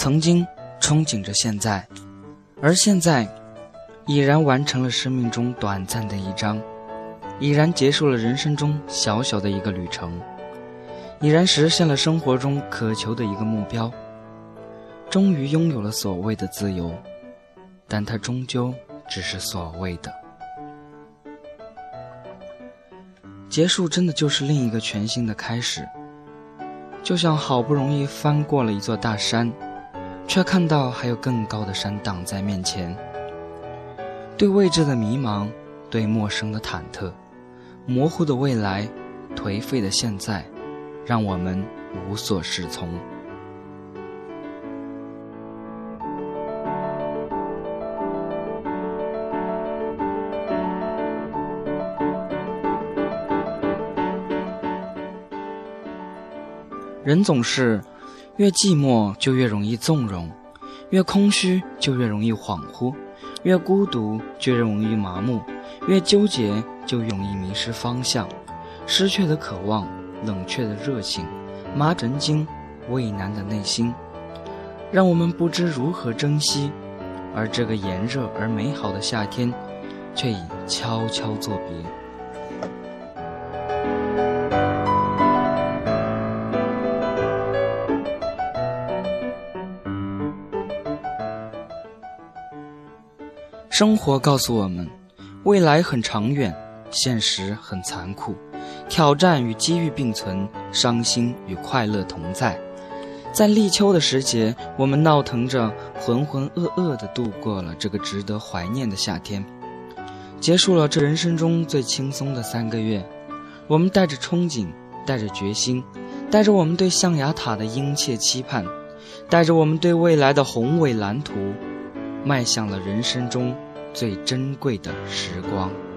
曾经憧憬着现在，而现在已然完成了生命中短暂的一章，已然结束了人生中小小的一个旅程，已然实现了生活中渴求的一个目标，终于拥有了所谓的自由，但它终究只是所谓的。结束真的就是另一个全新的开始，就像好不容易翻过了一座大山，却看到还有更高的山挡在面前。对未知的迷茫，对陌生的忐忑，模糊的未来，颓废的现在，让我们无所适从。人总是，越寂寞就越容易纵容，越空虚就越容易恍惚，越孤独就越容易麻木，越纠结就容易迷失方向。失去的渴望，冷却的热情，麻神经，畏难的内心，让我们不知如何珍惜。而这个炎热而美好的夏天，却已悄悄作别。生活告诉我们，未来很长远，现实很残酷，挑战与机遇并存，伤心与快乐同在。在立秋的时节，我们闹腾着，浑浑噩噩地度过了这个值得怀念的夏天，结束了这人生中最轻松的三个月。我们带着憧憬，带着决心，带着我们对象牙塔的殷切期盼，带着我们对未来的宏伟蓝图，迈向了人生中。最珍贵的时光。